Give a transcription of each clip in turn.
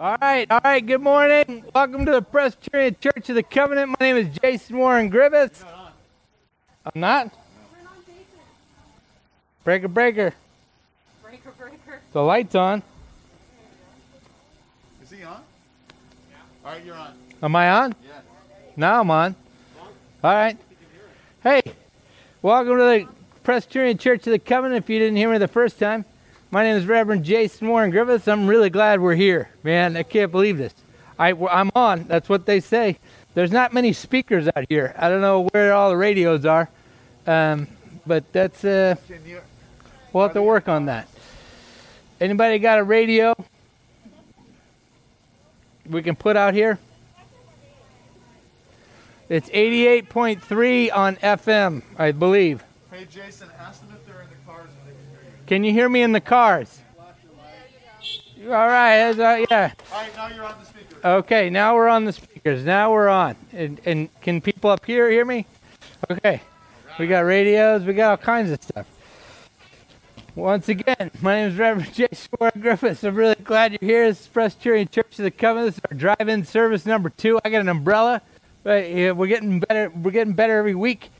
All right, all right. Good morning. Welcome to the Presbyterian Church of the Covenant. My name is Jason Warren Griffiths. I'm not. Breaker, breaker. Breaker, breaker. The light's on. Is he on? Yeah. All right, you're on. Am I on? Yeah. Now I'm on. All right. Hey, welcome to the Presbyterian Church of the Covenant. If you didn't hear me the first time, my name is Reverend Jason Warren Griffiths. I'm really glad we're here. Man, I can't believe this. I, I'm on. That's what they say. There's not many speakers out here. I don't know where all the radios are, um, but that's uh, we'll have to work on that. Anybody got a radio we can put out here? It's 88.3 on FM, I believe. Hey, Jason, ask them if they're in the cars and they can you. Hear me in the cars? All right, uh, yeah. All right, now you're on the speaker. Okay, now we're on the speakers. Now we're on. And, and can people up here hear me? Okay. We got radios. We got all kinds of stuff. Once again, my name is Reverend Jason Warren Griffiths. I'm really glad you're here. This is Presbyterian Church of the Covenant. This is our drive-in service number two. I got an umbrella, but yeah, we're getting better. We're getting better every week.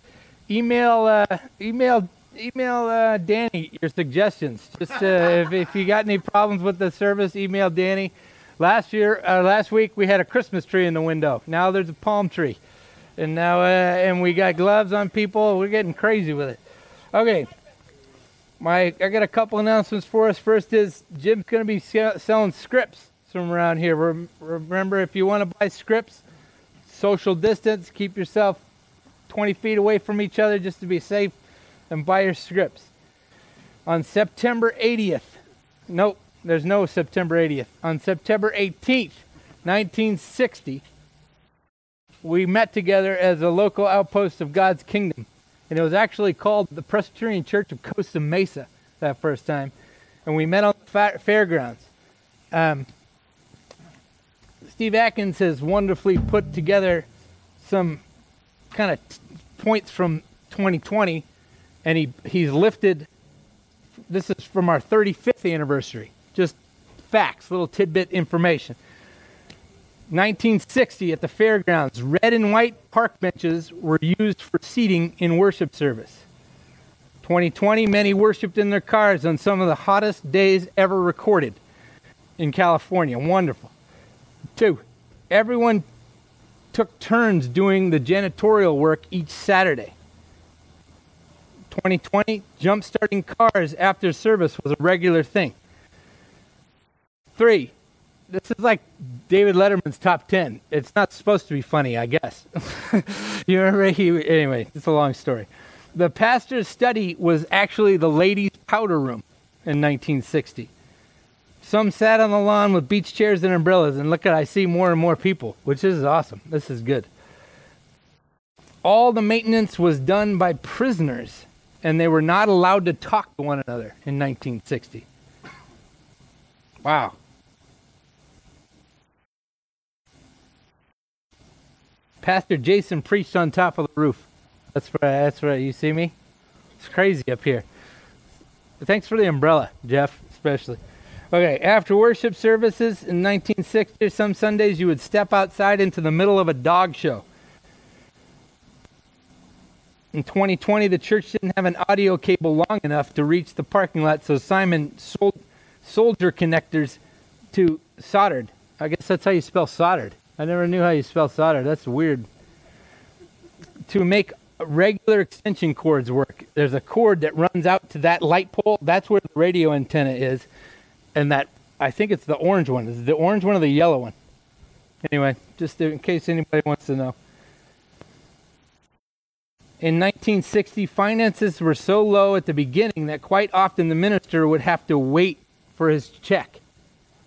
Email, uh, email, email uh, Danny your suggestions. Just uh, if, if you got any problems with the service, email Danny. Last year, uh, last week we had a Christmas tree in the window. Now there's a palm tree, and now uh, and we got gloves on people. We're getting crazy with it. Okay, my I got a couple announcements for us. First is Jim's going to be se- selling scripts from around here. Rem- Remember, if you want to buy scripts, social distance, keep yourself 20 feet away from each other just to be safe, and buy your scripts. On September 80th, nope, there's no September 80th. On September 18th, 1960, we met together as a local outpost of God's kingdom. And it was actually called the Presbyterian Church of Costa Mesa that first time. And we met on the fa- fairgrounds. Um, Steve Atkins has wonderfully put together some kind of t- points from 2020, and he, he's lifted. This is from our 35th anniversary. Just facts, little tidbit information. 1960 at the fairgrounds, red and white park benches were used for seating in worship service. 2020, many worshiped in their cars on some of the hottest days ever recorded in California. Wonderful. Two, everyone took turns doing the janitorial work each Saturday. 2020, jump starting cars after service was a regular thing. Three, this is like David Letterman's top 10. It's not supposed to be funny, I guess. you remember he anyway, it's a long story. The pastor's study was actually the ladies' powder room in 1960. Some sat on the lawn with beach chairs and umbrellas, and look at I see more and more people, which is awesome. This is good. All the maintenance was done by prisoners, and they were not allowed to talk to one another in 1960. Wow. Pastor Jason preached on top of the roof. That's right. That's right. You see me? It's crazy up here. Thanks for the umbrella, Jeff, especially. Okay, after worship services in 1960, some Sundays you would step outside into the middle of a dog show. In 2020, the church didn't have an audio cable long enough to reach the parking lot, so Simon sold soldier connectors to soldered. I guess that's how you spell soldered. I never knew how you spell solder. That's weird. To make regular extension cords work, there's a cord that runs out to that light pole. That's where the radio antenna is. And that, I think it's the orange one. Is it the orange one or the yellow one? Anyway, just in case anybody wants to know. In 1960, finances were so low at the beginning that quite often the minister would have to wait for his check.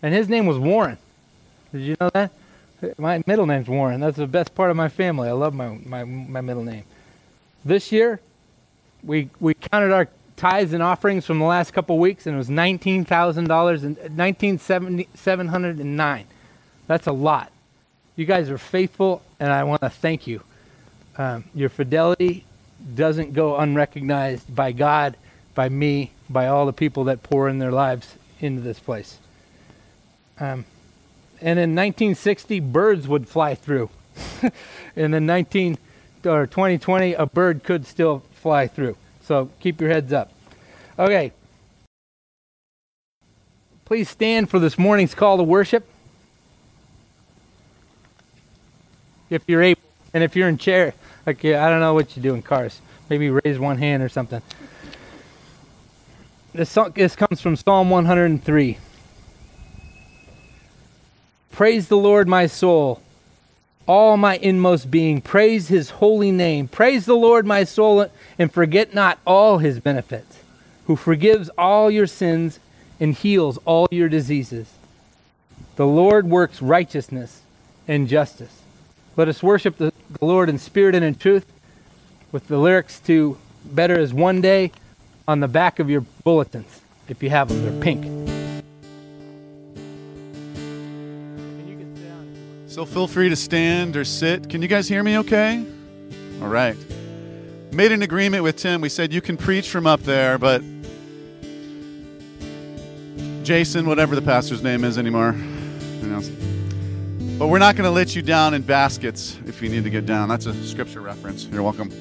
And his name was Warren. Did you know that? My middle name's Warren. That's the best part of my family. I love my, my, my middle name. This year, we, we counted our tithes and offerings from the last couple weeks, and it was $19,000 and uh, 19,709. That's a lot. You guys are faithful, and I want to thank you. Um, your fidelity doesn't go unrecognized by God, by me, by all the people that pour in their lives into this place. Um, And in 1960, birds would fly through. and in 19 or 2020, a bird could still fly through. So keep your heads up. Okay. Please stand for this morning's call to worship. If you're able, and if you're in chair, like yeah, I don't know what you do in cars. Maybe raise one hand or something. This, this comes from Psalm 103. Praise the Lord, my soul. All my inmost being, praise his holy name. Praise the Lord, my soul, and forget not all his benefits, who forgives all your sins and heals all your diseases. The Lord works righteousness and justice. Let us worship the, the Lord in spirit and in truth with the lyrics to Better is One Day on the back of your bulletins, if you have them. They're pink. So feel free to stand or sit. Can you guys hear me okay? All right. Made an agreement with Tim. We said you can preach from up there, but Jason, whatever the pastor's name is anymore, but we're not going to let you down in baskets if you need to get down. That's a scripture reference. You're welcome.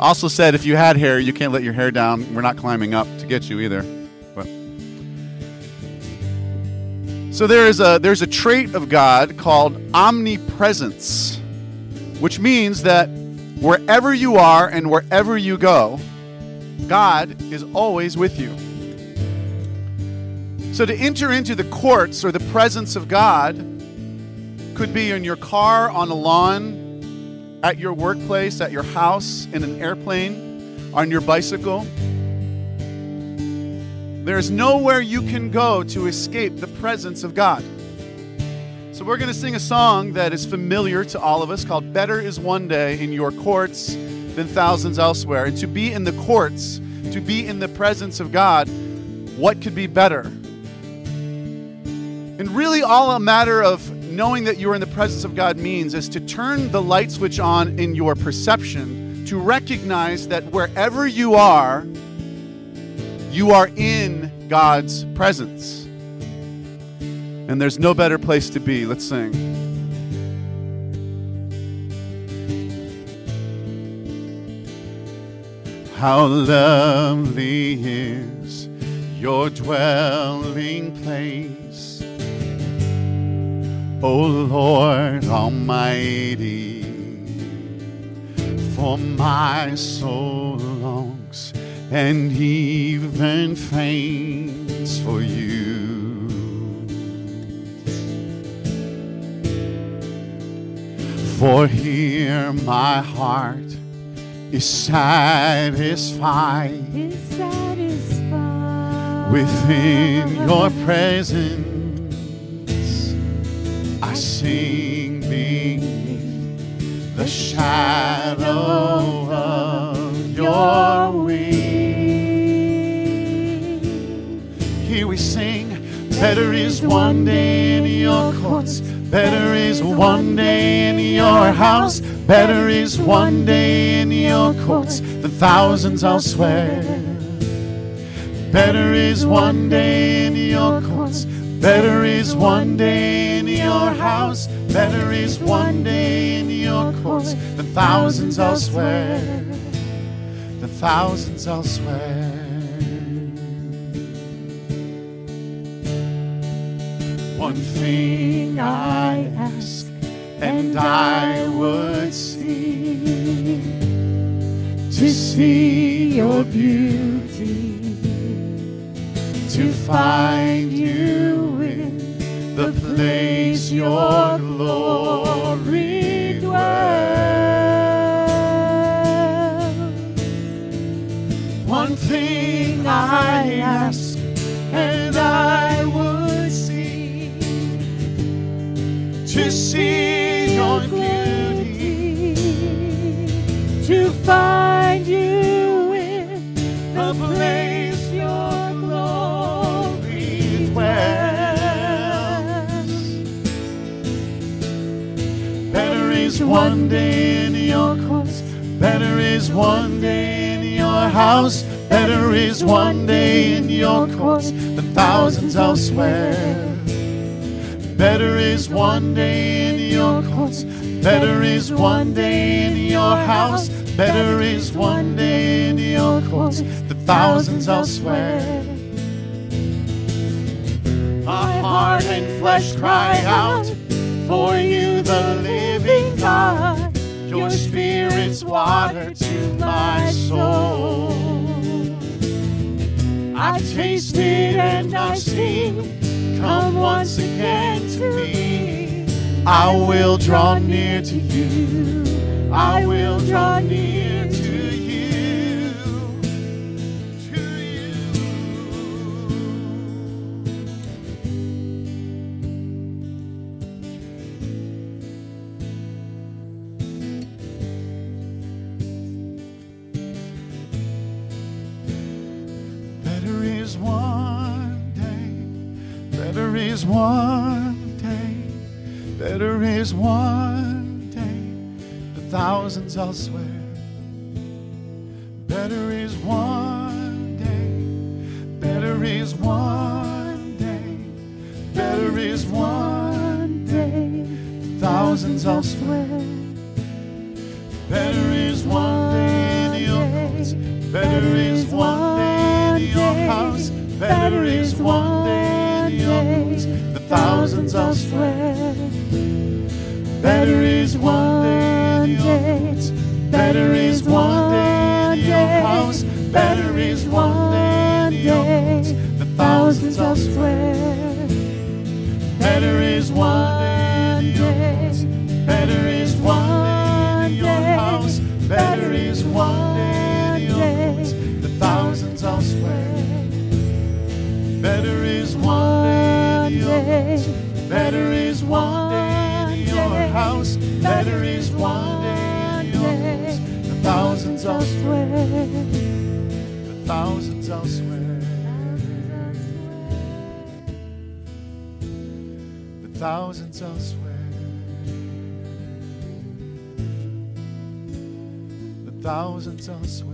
Also said if you had hair, you can't let your hair down. We're not climbing up to get you either. But so there is a there's a trait of God called omnipresence, which means that wherever you are and wherever you go, God is always with you. So to enter into the courts or the presence of God could be in your car, on a lawn, at your workplace, at your house, in an airplane, on your bicycle. There is nowhere you can go to escape the presence of God. So, we're going to sing a song that is familiar to all of us called Better is One Day in Your Courts Than Thousands Elsewhere. And to be in the courts, to be in the presence of God, what could be better? And really, all a matter of knowing that you are in the presence of God means is to turn the light switch on in your perception to recognize that wherever you are, you are in God's presence. And there's no better place to be. Let's sing. How lovely is your dwelling place O Lord Almighty, for my soul longs and even faints for you. For here my heart is satisfied, is satisfied. within your presence sing beneath the shadow of your wing. Here we sing, better is one day in your courts, better is one day in your house, better is one day in your courts than thousands elsewhere. Better is one day in your courts, better is one day in your house. Better is one day in your courts than thousands elsewhere. Than thousands elsewhere. One thing I ask, and I would see to see your beauty, to find you in the place your glory dwells. One thing I ask, and I would see to see elsewhere. Better is one day in your courts. Better is one day in your house. Better is one day in your courts the thousands elsewhere. My heart and flesh cry out for you, the living God. Your spirit's water to my soul. I've tasted and I've seen. Come once again to me. I will draw near to you. I will draw near thousands elsewhere. Thousands elsewhere. The thousands elsewhere. The thousands elsewhere.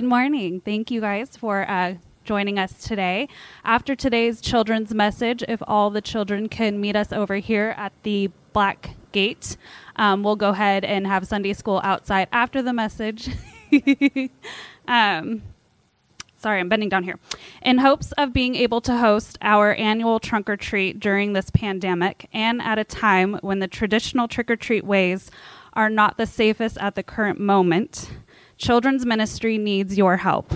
Good morning. Thank you guys for uh, joining us today. After today's children's message, if all the children can meet us over here at the Black Gate, um, we'll go ahead and have Sunday school outside after the message. um, sorry, I'm bending down here. In hopes of being able to host our annual trunk or treat during this pandemic and at a time when the traditional trick or treat ways are not the safest at the current moment, Children's Ministry needs your help.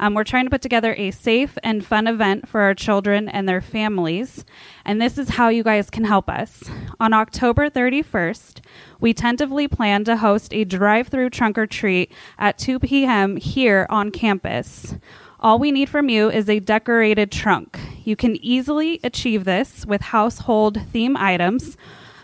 Um, we're trying to put together a safe and fun event for our children and their families, and this is how you guys can help us. On October 31st, we tentatively plan to host a drive through trunk or treat at 2 p.m. here on campus. All we need from you is a decorated trunk. You can easily achieve this with household theme items.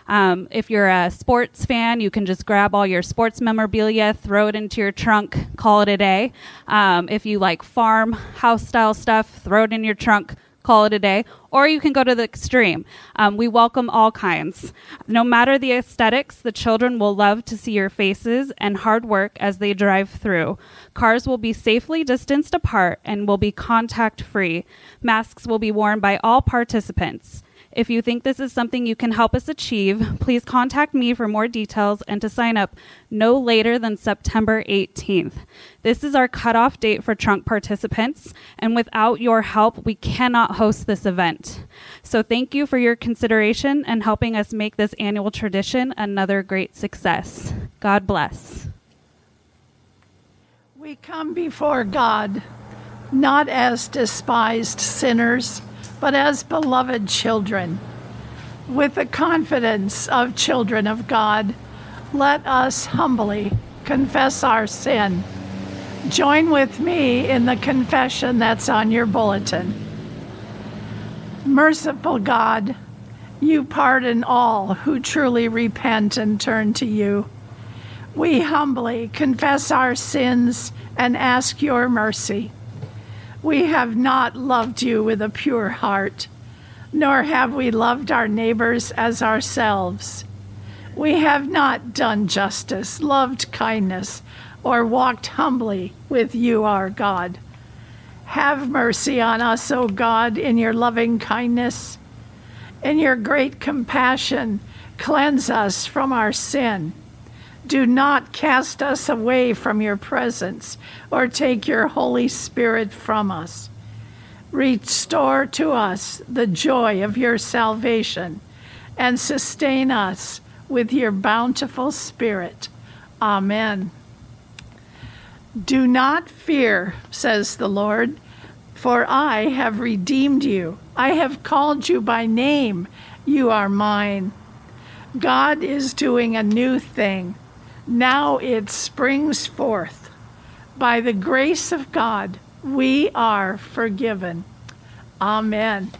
Um, if you're a sports fan, you can just grab all your sports memorabilia, throw it into your trunk, call it a day. Um, if you like farm house style stuff, throw it in your trunk, call it a day. Or you can go to the extreme. Um, we welcome all kinds. No matter the aesthetics, the children will love to see your faces and hard work as they drive through. Cars will be safely distanced apart and will be contact free. Masks will be worn by all participants. If you think this is something you can help us achieve, please contact me for more details and to sign up no later than September 18th. This is our cutoff date for trunk participants, and without your help, we cannot host this event. So thank you for your consideration and helping us make this annual tradition another great success. God bless. We come before God not as despised sinners, but as beloved children. With the confidence of children of God, let us humbly confess our sin. Join with me in the confession that's on your bulletin. Merciful God, you pardon all who truly repent and turn to you. We humbly confess our sins and ask your mercy. We have not loved you with a pure heart, nor have we loved our neighbors as ourselves. We have not done justice, loved kindness, or walked humbly with you, our God. Have mercy on us, O God, in your loving kindness. In your great compassion, cleanse us from our sin. Do not cast us away from your presence or take your Holy Spirit from us. Restore to us the joy of your salvation and sustain us with your bountiful Spirit. Amen. Do not fear, says the Lord, for I have redeemed you. I have called you by name. You are mine. God is doing a new thing. Now it springs forth. By the grace of God, we are forgiven. Amen.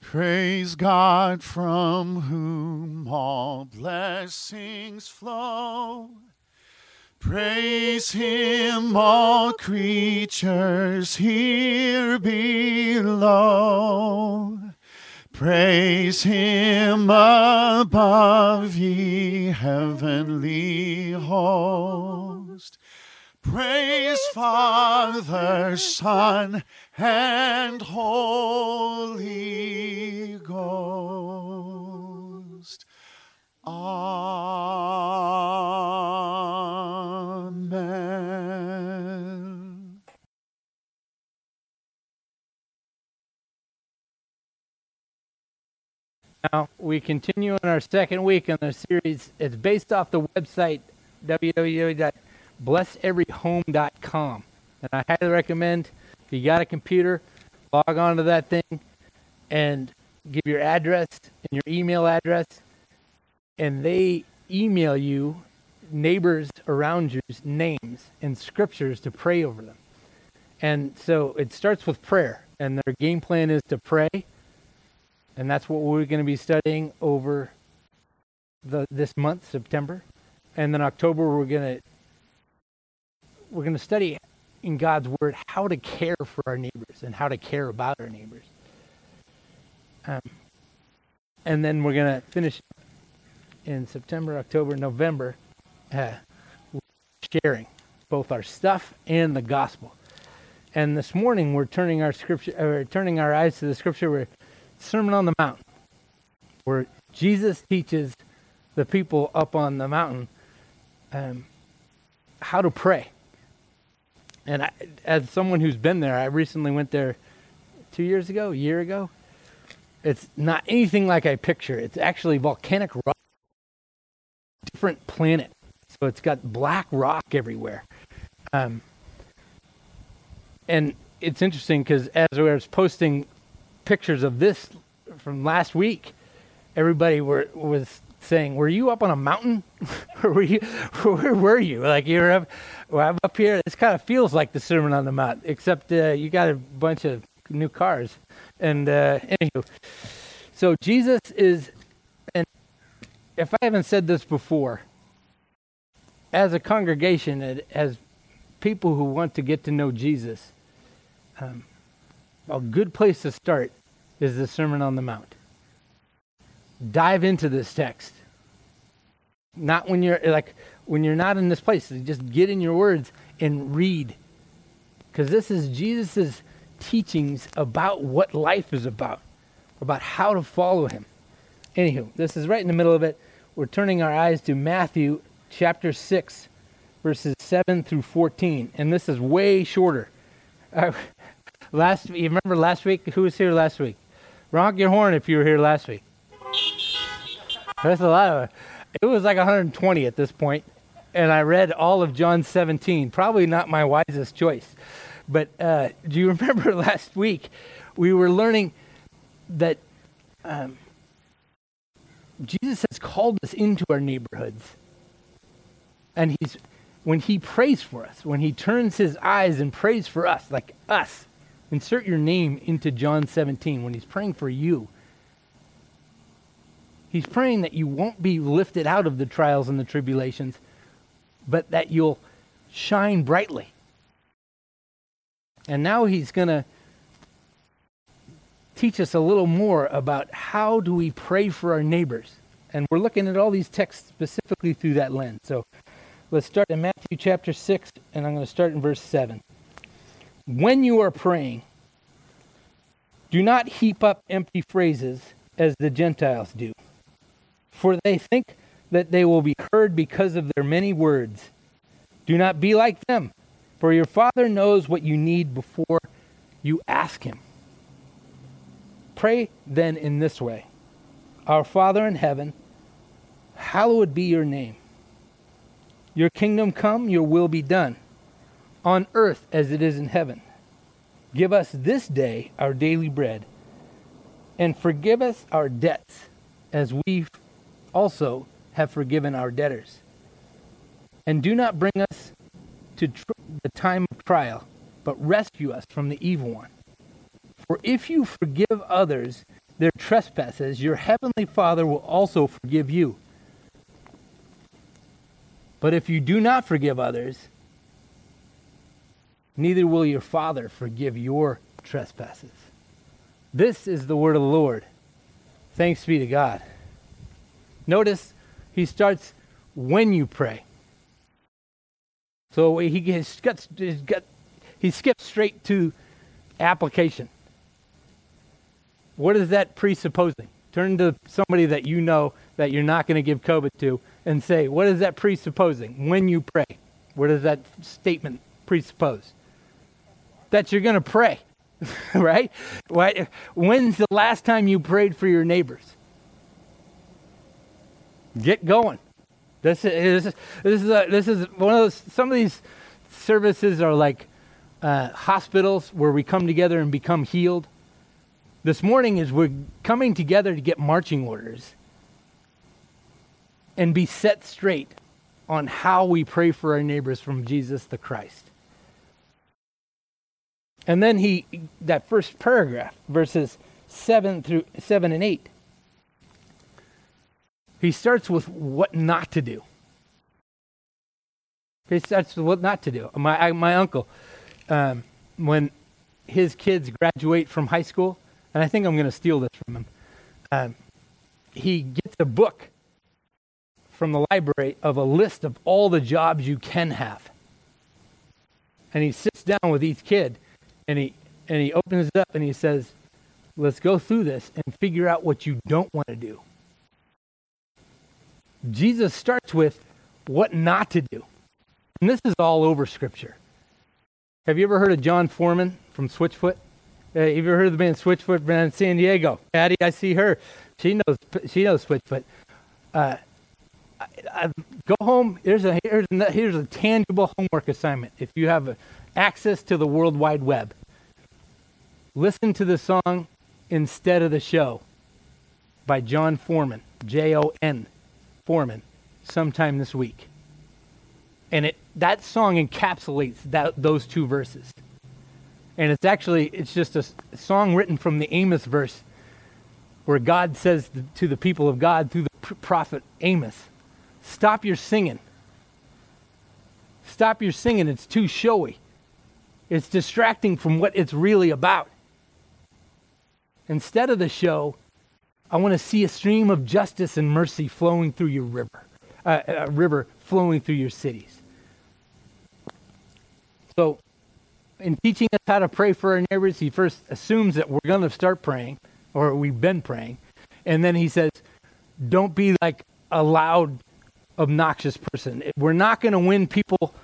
Praise God from whom all blessings flow. Praise him, all creatures here below. Praise him above, ye heavenly host. Praise Father, Son, and Holy Ghost. Amen. Now, we continue in our second week on the series. It's based off the website www.blesseveryhome.com. And I highly recommend if you got a computer, log on to that thing and give your address and your email address, and they email you neighbors around you's names and scriptures to pray over them. And so it starts with prayer, and their game plan is to pray and that's what we're going to be studying over the this month, September, and then October we're going to we're going to study in God's Word how to care for our neighbors and how to care about our neighbors. Um, and then we're going to finish in September, October, November, uh, sharing both our stuff and the gospel. And this morning we're turning our scripture, or turning our eyes to the scripture where Sermon on the Mount, where Jesus teaches the people up on the mountain um, how to pray. And I, as someone who's been there, I recently went there two years ago, a year ago. It's not anything like I picture. It's actually volcanic rock, different planet. So it's got black rock everywhere. Um, and it's interesting because as I was posting pictures of this from last week, everybody were was saying, "Were you up on a mountain, were you? Where were you? Like you're up? Well, I'm up here. This kind of feels like the Sermon on the Mount, except uh, you got a bunch of new cars." And uh, anywho, so Jesus is, and if I haven't said this before, as a congregation, as people who want to get to know Jesus. Um, a good place to start is the Sermon on the Mount. Dive into this text. Not when you're like when you're not in this place. Just get in your words and read. Because this is Jesus' teachings about what life is about, about how to follow him. Anywho, this is right in the middle of it. We're turning our eyes to Matthew chapter 6, verses 7 through 14. And this is way shorter. Last, you remember last week? Who was here last week? Rock your horn if you were here last week. That's a lot of. It was like 120 at this point, and I read all of John 17. Probably not my wisest choice, but uh, do you remember last week? We were learning that um, Jesus has called us into our neighborhoods, and he's when he prays for us, when he turns his eyes and prays for us, like us, Insert your name into John 17 when he's praying for you. He's praying that you won't be lifted out of the trials and the tribulations, but that you'll shine brightly. And now he's going to teach us a little more about how do we pray for our neighbors. And we're looking at all these texts specifically through that lens. So let's start in Matthew chapter 6, and I'm going to start in verse 7. When you are praying, do not heap up empty phrases as the Gentiles do, for they think that they will be heard because of their many words. Do not be like them, for your Father knows what you need before you ask Him. Pray then in this way Our Father in heaven, hallowed be your name. Your kingdom come, your will be done, on earth as it is in heaven. Give us this day our daily bread, and forgive us our debts as we also have forgiven our debtors. And do not bring us to tr- the time of trial, but rescue us from the evil one. For if you forgive others their trespasses, your heavenly Father will also forgive you. But if you do not forgive others, neither will your Father forgive your trespasses. This is the word of the Lord. Thanks be to God. Notice he starts when you pray. So he gets, he skips straight to application. What is that presupposing? Turn to somebody that you know that you're not going to give COVID to and say, what is that presupposing when you pray? What does that statement presuppose? That you're going to pray, right? When's the last time you prayed for your neighbors? Get going. This is, this is, a, this is one of those, some of these services are like uh, hospitals where we come together and become healed. This morning is we're coming together to get marching orders and be set straight on how we pray for our neighbors from Jesus the Christ. And then he that first paragraph, verses 7 through 7 and 8. He starts with what not to do. He starts with what not to do. My, I, my uncle, um, when his kids graduate from high school, and I think I'm going to steal this from him, um, he gets a book from the library of a list of all the jobs you can have. And he sits down with each kid and he, and he opens it up and he says, Let's go through this and figure out what you don't want to do. Jesus starts with what not to do. And this is all over Scripture. Have you ever heard of Jon Foreman from Switchfoot? Uh, have you ever heard of the band Switchfoot in San Diego? Patty, I see her. She knows. She knows Switchfoot. Uh, I, I, go home. Here's a here's a, here's a tangible homework assignment. If you have access to the World Wide Web, listen to the song "Instead of the Show" by Jon Foreman. J O N Foreman sometime this week. And it that song encapsulates that, those two verses. And it's actually it's just a song written from the Amos verse where God says to the people of God through the prophet Amos, "Stop your singing. Stop your singing. It's too showy. It's distracting from what it's really about." Instead of the show, I want to see a stream of justice and mercy flowing through your river, uh, a river flowing through your cities. So, in teaching us how to pray for our neighbors, he first assumes that we're going to start praying, or we've been praying, and then he says, "Don't be like a loud, obnoxious person. We're not going to win people,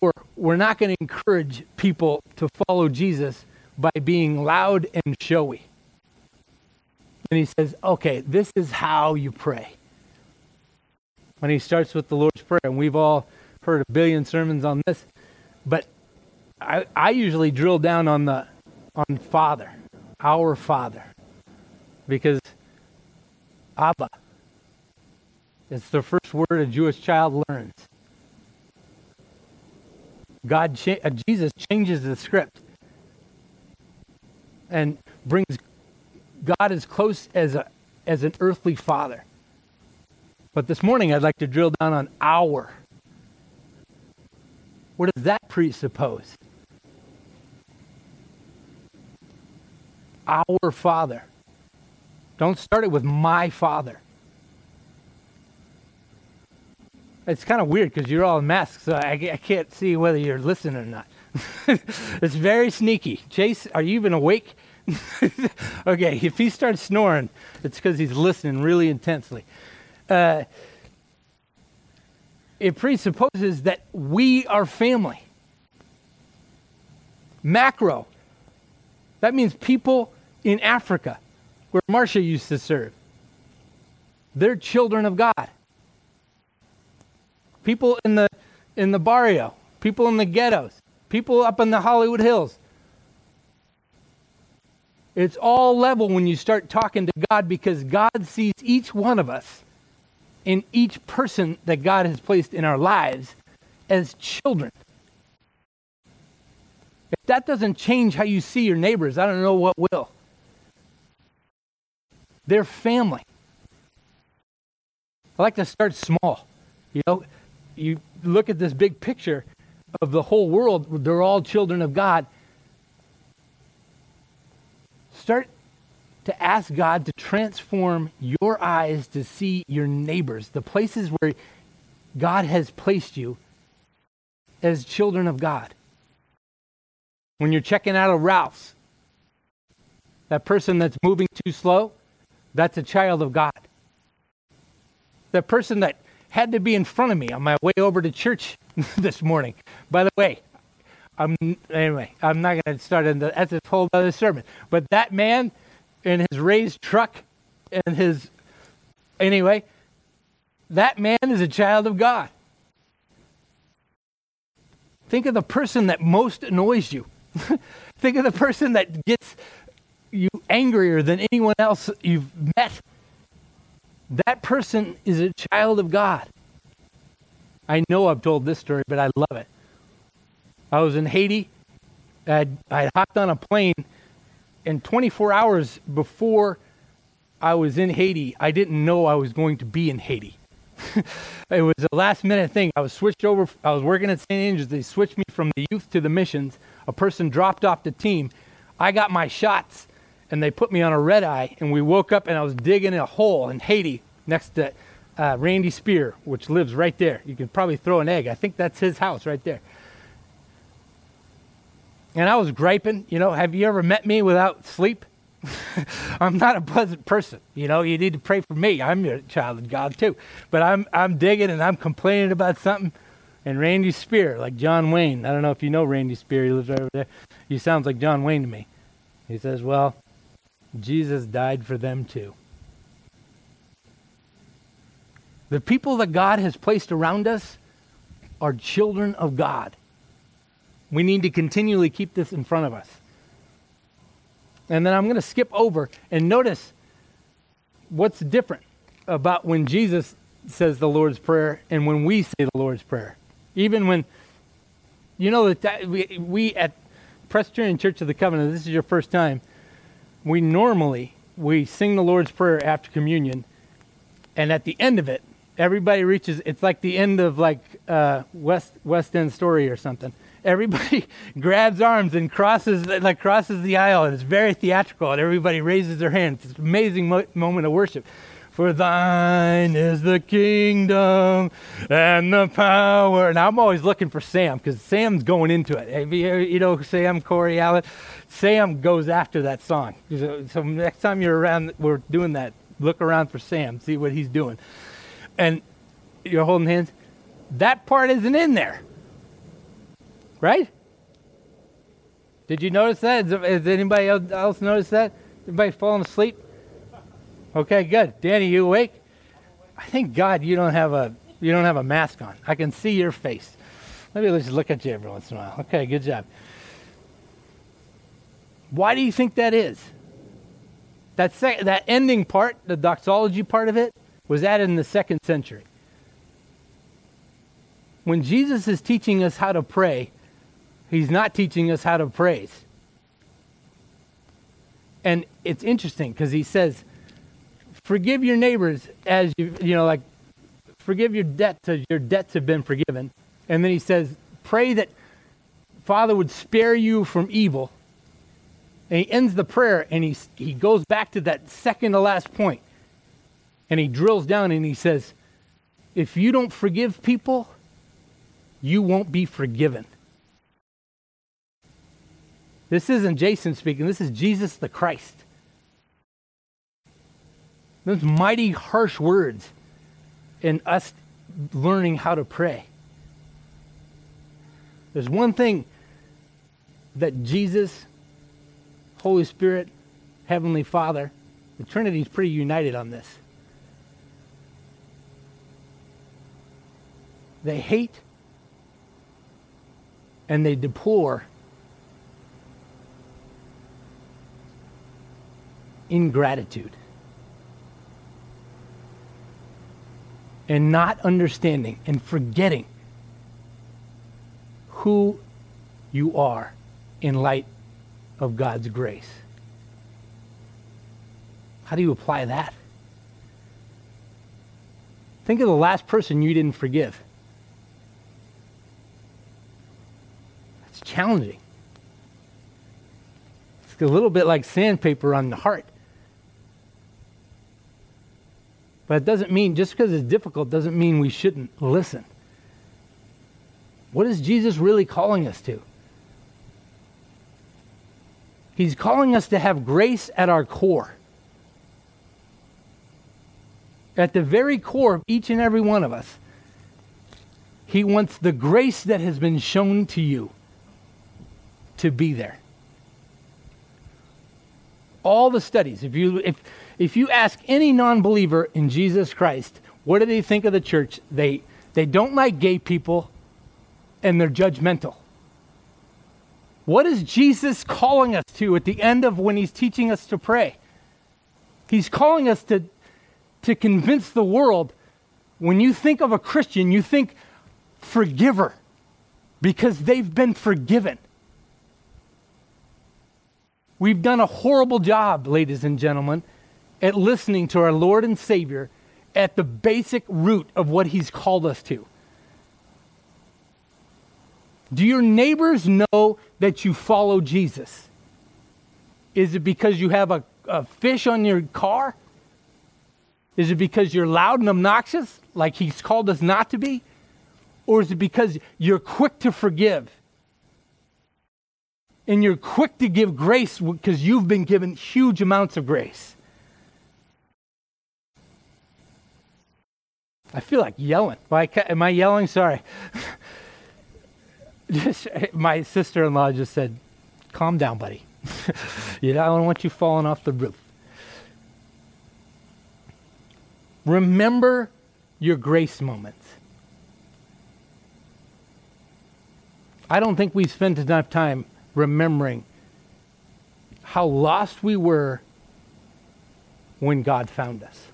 or we're not going to encourage people to follow Jesus by being loud and showy." And he says, okay, this is how you pray. When he starts with the Lord's Prayer, and we've all heard a billion sermons on this, but I, I usually drill down on the on Father, our Father, because Abba is the first word a Jewish child learns. God, cha- uh, Jesus changes the script and brings God as close as, a, as an earthly father. But this morning, I'd like to drill down on our. What does that presuppose? our Father. Don't start it with my Father. It's kind of weird because you're all in masks, so I, I can't see whether you're listening or not. it's very sneaky. Chase, are you even awake? okay, if he starts snoring, it's because he's listening really intensely. Uh, it presupposes that we are family. Macro. That means people in Africa, where Marcia used to serve. They're children of God. People in the in the barrio, people in the ghettos, people up in the Hollywood Hills. It's all level when you start talking to God because God sees each one of us in each person that God has placed in our lives as children. If that doesn't change how you see your neighbors, I don't know what will. They're family. I like to start small. You know, you look at this big picture of the whole world, they're all children of God. Start to ask God to transform your eyes to see your neighbors, the places where God has placed you as children of God. When you're checking out a Ralph's, that person that's moving too slow, that's a child of God. That person that had to be in front of me on my way over to church this morning. By the way, I'm anyway. I'm not going to start into that's a whole other sermon. But that man in his raised truck and his anyway, that man is a child of God. Think of the person that most annoys you. Think of the person that gets you angrier than anyone else you've met. That person is a child of God. I know I've told this story, but I love it. I was in Haiti. I'd, I'd hopped on a plane, and 24 hours before I was in Haiti, I didn't know I was going to be in Haiti. it was a last minute thing. I was switched over. I was working at St. Andrews. They switched me from the youth to the missions. A person dropped off the team. I got my shots, and they put me on a red eye. And we woke up, and I was digging a hole in Haiti next to uh, Randy Spear, which lives right there. You can probably throw an egg. I think that's his house right there. And I was griping. You know, have you ever met me without sleep? I'm not a pleasant person. You know, you need to pray for me. I'm your child of God too. But I'm I'm digging and I'm complaining about something. And Randy Spear, like John Wayne, I don't know if you know Randy Spear, he lives right over there. He sounds like John Wayne to me. He says, Well, Jesus died for them too. The people that God has placed around us are children of God. We need to continually keep this in front of us. And then I'm going to skip over and notice what's different about when Jesus says the Lord's Prayer and when we say the Lord's Prayer. Even when, you know, that we, we at Presbyterian Church of the Covenant, this is your first time, we normally, we sing the Lord's Prayer after communion, and at the end of it, everybody reaches, it's like the end of like uh, West, West End Story or something. Everybody grabs arms and crosses like crosses the aisle and it's very theatrical and everybody raises their hands. It's an amazing mo- moment of worship for thine is the kingdom and the power and i'm always looking for sam because sam's going into it you know sam corey allen sam goes after that song so, so next time you're around we're doing that look around for sam see what he's doing and you're holding hands that part isn't in there Right? Did you notice that? Has anybody else noticed that? Everybody falling asleep? Okay, good. Danny, you awake? I thank God you don't have a you don't have a mask on. I can see your face. Maybe let's just look at you every once in a while. Okay, good job. Why do you think that is? That sec- that ending part, the doxology part of it, was added in the second century. When Jesus is teaching us how to pray, He's not teaching us how to praise. And it's interesting because he says, forgive your neighbors as you, you know, like, forgive your debts as your debts have been forgiven. And then he says, pray that Father would spare you from evil And he ends the prayer and he, he goes back to that second to last point. And he drills down and he says, If you don't forgive people, you won't be forgiven. This isn't Jason speaking, this is Jesus the Christ. Those mighty harsh words in us learning how to pray. There's one thing that Jesus, Holy Spirit, Heavenly Father, the Trinity is pretty united on this. They hate and they deplore ingratitude and not understanding and forgetting who you are in light of God's grace. How do you apply that? Think of the last person you didn't forgive. It's challenging. It's a little bit like sandpaper on the heart. But it doesn't mean, just because it's difficult, doesn't mean we shouldn't listen. What is Jesus really calling us to? He's calling us to have grace at our core. At the very core of each and every one of us, He wants the grace that has been shown to you to be there. All the studies, if you, if, if you ask any non believer in Jesus Christ, what do they think of the church? They, they don't like gay people and they're judgmental. What is Jesus calling us to at the end of when he's teaching us to pray? He's calling us to, to convince the world when you think of a Christian, you think forgiver because they've been forgiven. We've done a horrible job, ladies and gentlemen, at listening to our Lord and Savior at the basic root of what He's called us to. Do your neighbors know that you follow Jesus? Is it because you have a, a fish on your car? Is it because you're loud and obnoxious, like He's called us not to be? Or is it because you're quick to forgive? And you're quick to give grace because you've been given huge amounts of grace. I feel like yelling. Am I yelling? Sorry. just, my sister in law just said, Calm down, buddy. you know, I don't want you falling off the roof. Remember your grace moments. I don't think we spent enough time remembering how lost we were when God found us.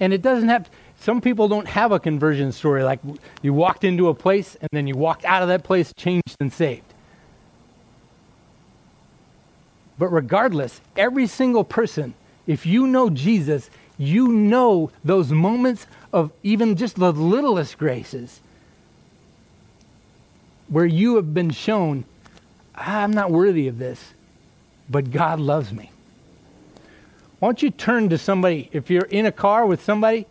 And it doesn't have, some people don't have a conversion story like you walked into a place and then you walked out of that place changed and saved. But regardless, every single person, if you know Jesus, you know those moments of even just the littlest graces where you have been shown, I'm not worthy of this, but God loves me. Why don't you turn to somebody, if you're in a car with somebody,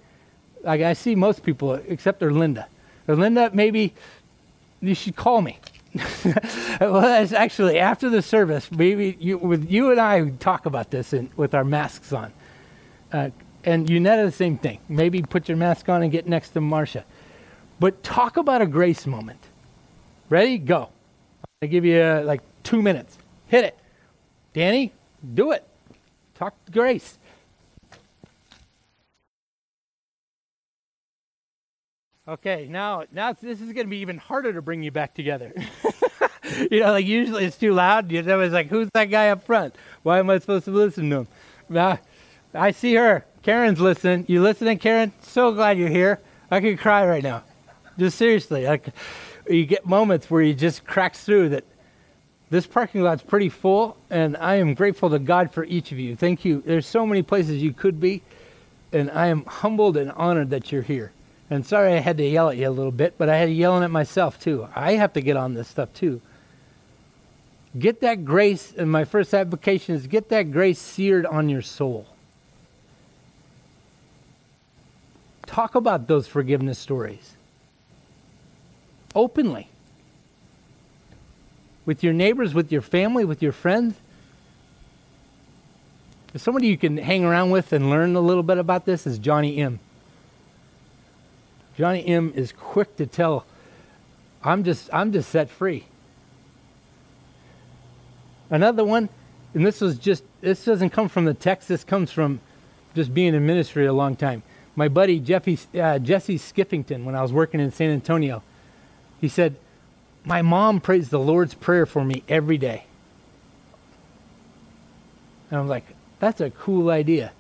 like I see most people, except for Linda. Or Linda, maybe you should call me. well, that's actually after the service. Maybe you, with you and I talk about this in, with our masks on. Uh, and Unetta, the same thing. Maybe put your mask on and get next to Marcia. But talk about a grace moment. Ready? Go. I give you uh, like two minutes. Hit it. Danny, do it. Talk to Grace. Okay, now now this is going to be even harder to bring you back together. you know, like usually it's too loud. You know, it's like, who's that guy up front? Why am I supposed to listen to him? Now, I see her. Karen's listening. You listening, Karen? So glad you're here. I could cry right now. Just seriously. Like, you get moments where you just cracks through that this parking lot's pretty full, and I am grateful to God for each of you. Thank you. There's so many places you could be, and I am humbled and honored that you're here. And sorry I had to yell at you a little bit, but I had to yell at myself too. I have to get on this stuff too. Get that grace, and my first application is get that grace seared on your soul. Talk about those forgiveness stories openly with your neighbors, with your family, with your friends. Somebody you can hang around with and learn a little bit about this is Johnny M. Johnny M is quick to tell, I'm just I'm just set free. Another one, and this was just this doesn't come from the text, this comes from just being in ministry a long time. My buddy Jeffy, uh, Jesse Skiffington, when I was working in San Antonio, he said, My mom prays the Lord's Prayer for me every day. And I'm like, that's a cool idea.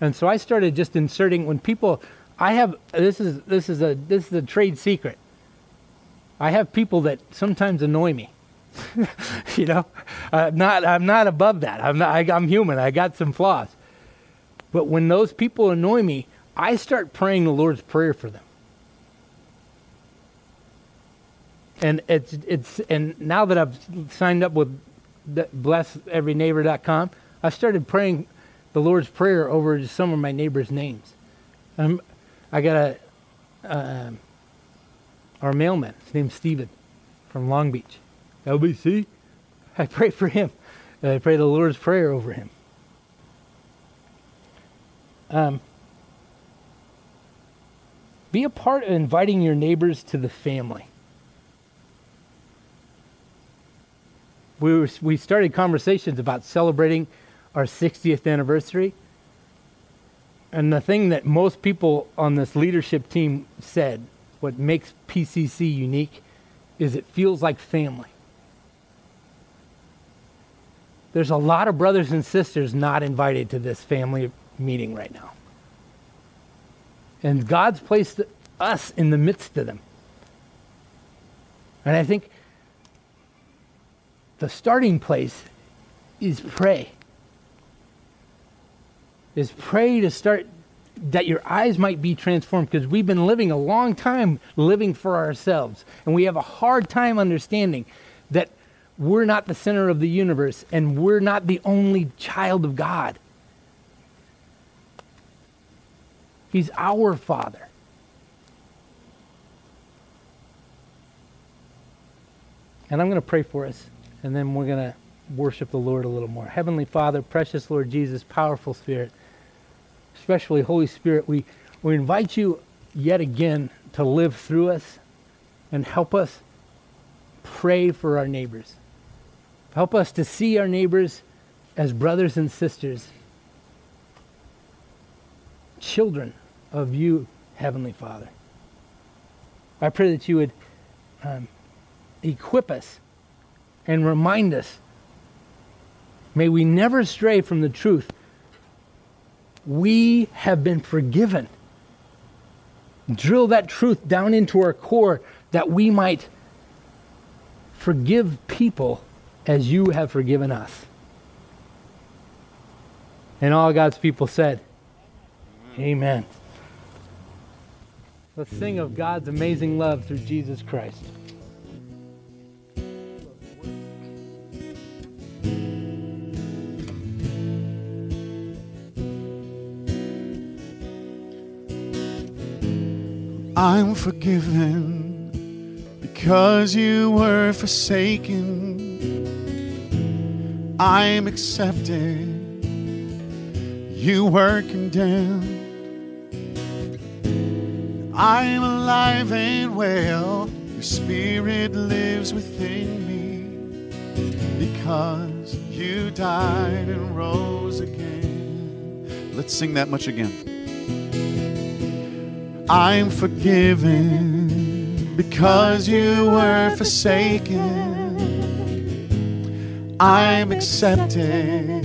And so I started just inserting when people I have this is this is a this is a trade secret. I have people that sometimes annoy me. you know, I'm not I'm not above that. I'm not I, I'm human. I got some flaws. But when those people annoy me, I start praying the Lord's prayer for them. And it's it's and now that I've signed up with blesseveryneighbor.com, I started praying the Lord's Prayer over some of my neighbors' names. Um, I got a uh, our mailman. His name's Stephen from Long Beach, LBC. I pray for him. I pray the Lord's Prayer over him. Um, be a part of inviting your neighbors to the family. We, were, we started conversations about celebrating our 60th anniversary. And the thing that most people on this leadership team said, what makes PCC unique, is it feels like family. There's a lot of brothers and sisters not invited to this family meeting right now. And God's placed us in the midst of them. And I think the starting place is pray is pray to start that your eyes might be transformed because we've been living a long time living for ourselves and we have a hard time understanding that we're not the center of the universe and we're not the only child of God. He's our Father. And I'm going to pray for us, and then we're going to worship the Lord a little more. Heavenly Father, precious Lord Jesus, powerful Spirit especially Holy Spirit, we, we invite you yet again to live through us and help us pray for our neighbors. Help us to see our neighbors as brothers and sisters, children of you, Heavenly Father. I pray that you would um, equip us and remind us. May we never stray from the truth we have been forgiven. Drill that truth down into our core that we might forgive people as you have forgiven us. And all God's people said, Amen. Let's sing of God's amazing love through Jesus Christ. I'm forgiven because you were forsaken. I'm accepted. You were condemned. I'm alive and well. Your spirit lives within me because you died and rose again. Let's sing that much again. I'm forgiven because you were forsaken. I'm accepted.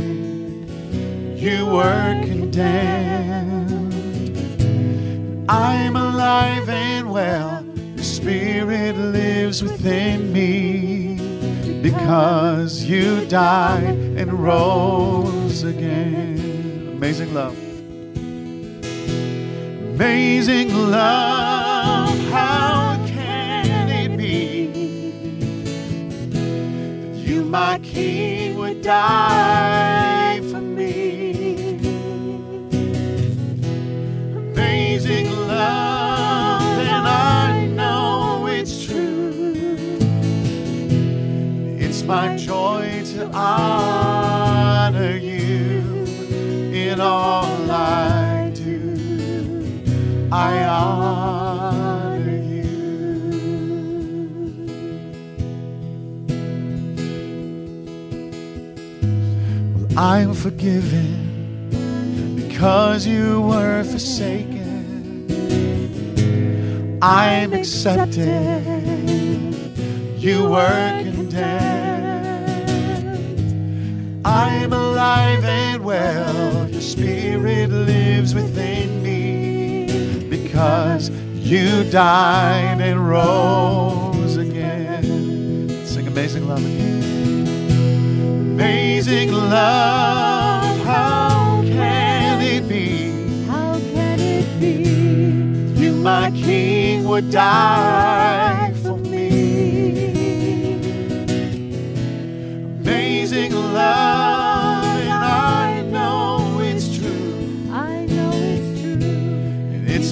You were condemned. I'm alive and well. Your spirit lives within me because you died and rose again. Amazing love amazing love, how can it be that you my King, would die for me. Amazing love, and I know it's true. It's my joy to honor you in all do. I honor you. Well, I'm forgiven because you were forsaken. I'm accepted. You were condemned. I'm alive and well. Your spirit lives within me because you died and rose again. Sing Amazing Love again. Amazing love, how can it be? How can it be? You, my King, would die for me. Amazing love,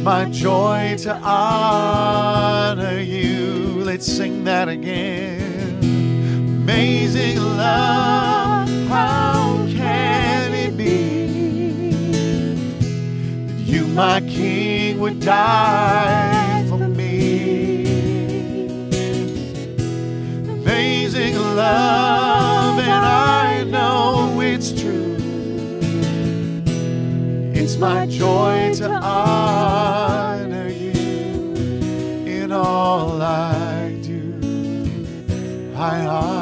my joy to honor you. Let's sing that again. Amazing love, how can it be that you, my King, would die for me? Amazing love, and I know it's true. It's my joy to honor in all I do. I honor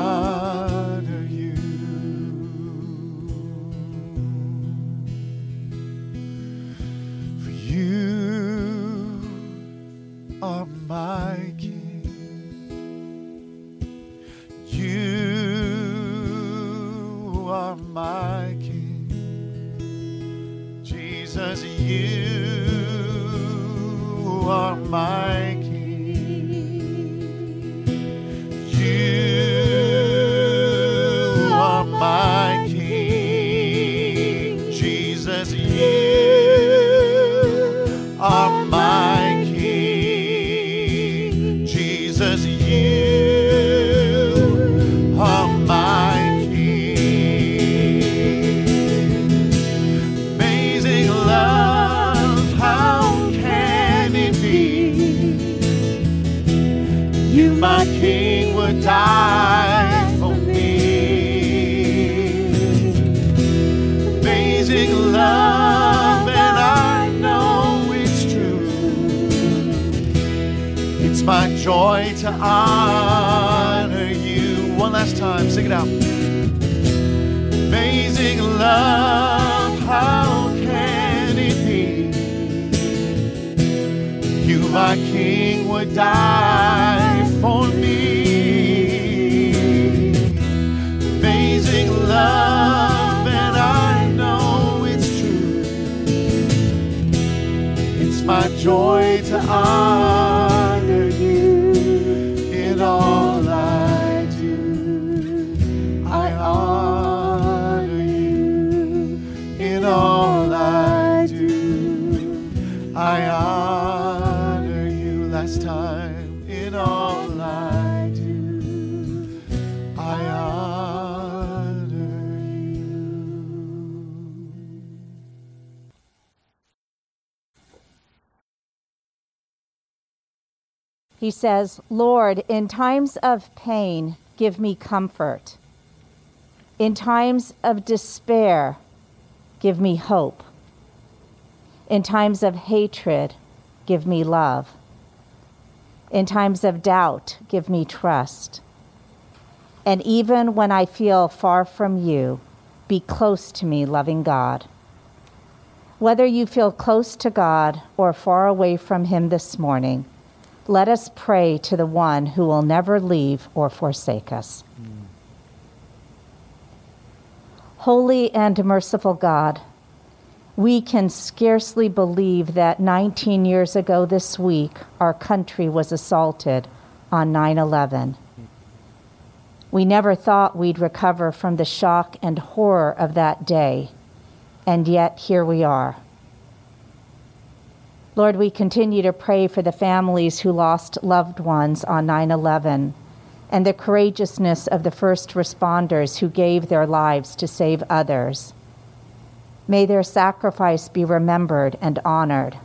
my joy to honor you in all He says, Lord, in times of pain, give me comfort. In times of despair, give me hope. In times of hatred, give me love. In times of doubt, give me trust. And even when I feel far from you, be close to me, loving God. Whether you feel close to God or far away from Him this morning, let us pray to the one who will never leave or forsake us. Holy and merciful God, we can scarcely believe that 19 years ago this week our country was assaulted on 9 11. We never thought we'd recover from the shock and horror of that day, and yet here we are. Lord, we continue to pray for the families who lost loved ones on 9 11 and the courageousness of the first responders who gave their lives to save others. May their sacrifice be remembered and honored.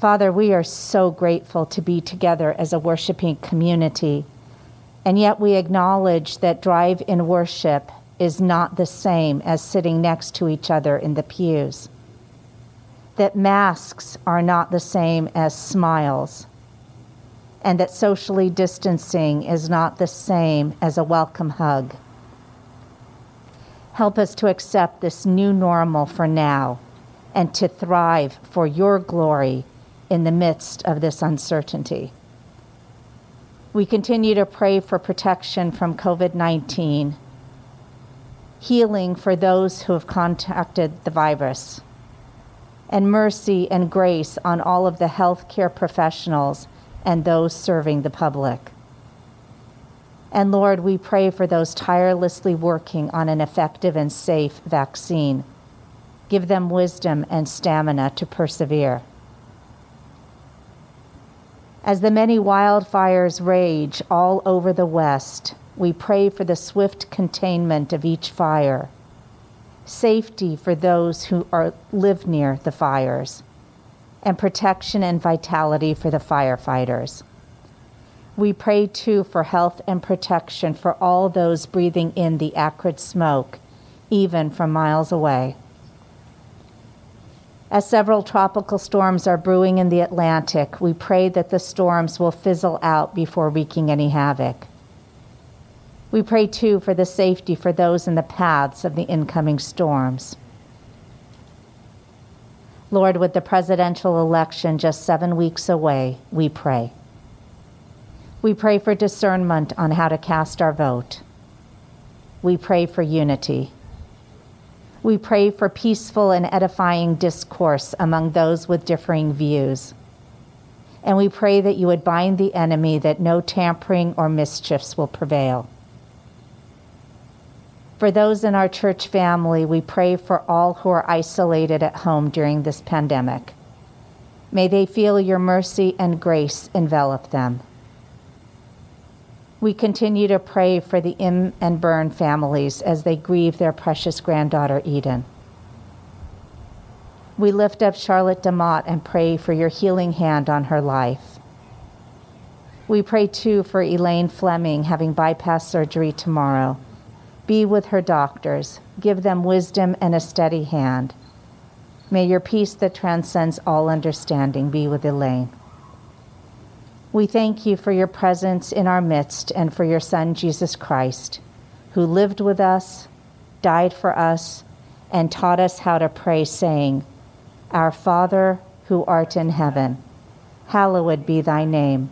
Father, we are so grateful to be together as a worshiping community, and yet we acknowledge that drive in worship is not the same as sitting next to each other in the pews, that masks are not the same as smiles, and that socially distancing is not the same as a welcome hug. Help us to accept this new normal for now and to thrive for your glory in the midst of this uncertainty. We continue to pray for protection from COVID 19, healing for those who have contacted the virus, and mercy and grace on all of the healthcare professionals and those serving the public. And Lord, we pray for those tirelessly working on an effective and safe vaccine. Give them wisdom and stamina to persevere. As the many wildfires rage all over the West, we pray for the swift containment of each fire, safety for those who are, live near the fires, and protection and vitality for the firefighters. We pray too for health and protection for all those breathing in the acrid smoke, even from miles away. As several tropical storms are brewing in the Atlantic, we pray that the storms will fizzle out before wreaking any havoc. We pray too for the safety for those in the paths of the incoming storms. Lord, with the presidential election just seven weeks away, we pray. We pray for discernment on how to cast our vote. We pray for unity. We pray for peaceful and edifying discourse among those with differing views. And we pray that you would bind the enemy, that no tampering or mischiefs will prevail. For those in our church family, we pray for all who are isolated at home during this pandemic. May they feel your mercy and grace envelop them. We continue to pray for the Im and Byrne families as they grieve their precious granddaughter Eden. We lift up Charlotte DeMott and pray for your healing hand on her life. We pray too for Elaine Fleming having bypass surgery tomorrow. Be with her doctors, give them wisdom and a steady hand. May your peace that transcends all understanding be with Elaine. We thank you for your presence in our midst and for your Son, Jesus Christ, who lived with us, died for us, and taught us how to pray, saying, Our Father, who art in heaven, hallowed be thy name.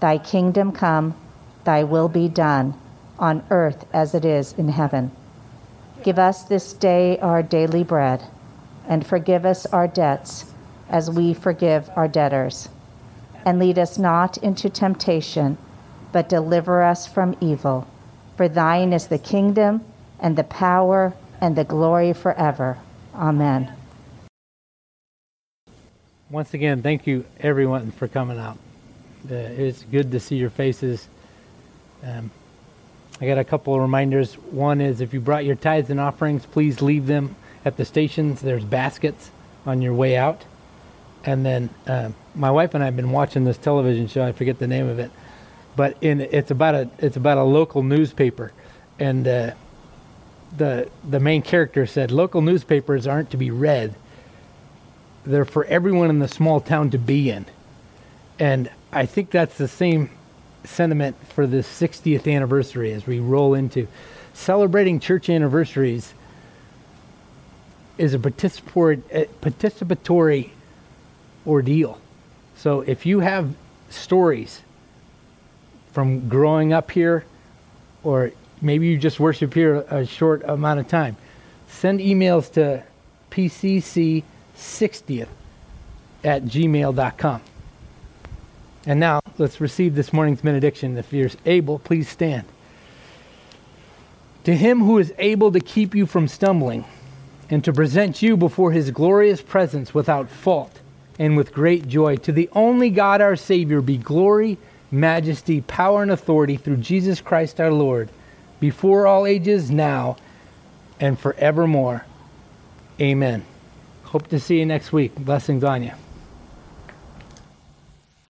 Thy kingdom come, thy will be done, on earth as it is in heaven. Give us this day our daily bread, and forgive us our debts as we forgive our debtors and lead us not into temptation, but deliver us from evil. For thine is the kingdom, and the power, and the glory forever. Amen. Once again, thank you everyone for coming out. Uh, it's good to see your faces. Um, I got a couple of reminders. One is if you brought your tithes and offerings, please leave them at the stations. There's baskets on your way out. And then uh, my wife and I have been watching this television show. I forget the name of it, but in it's about a it's about a local newspaper, and uh, the the main character said local newspapers aren't to be read. They're for everyone in the small town to be in, and I think that's the same sentiment for the 60th anniversary as we roll into celebrating church anniversaries is a participatory, ordeal. So if you have stories from growing up here, or maybe you just worship here a short amount of time, send emails to pcc60th at gmail.com. And now let's receive this morning's benediction. If you're able, please stand. To him who is able to keep you from stumbling and to present you before his glorious presence without fault and with great joy, to the only God our Savior be glory, majesty, power, and authority through Jesus Christ our Lord, before all ages, now, and forevermore. Amen. Hope to see you next week. Blessings on you.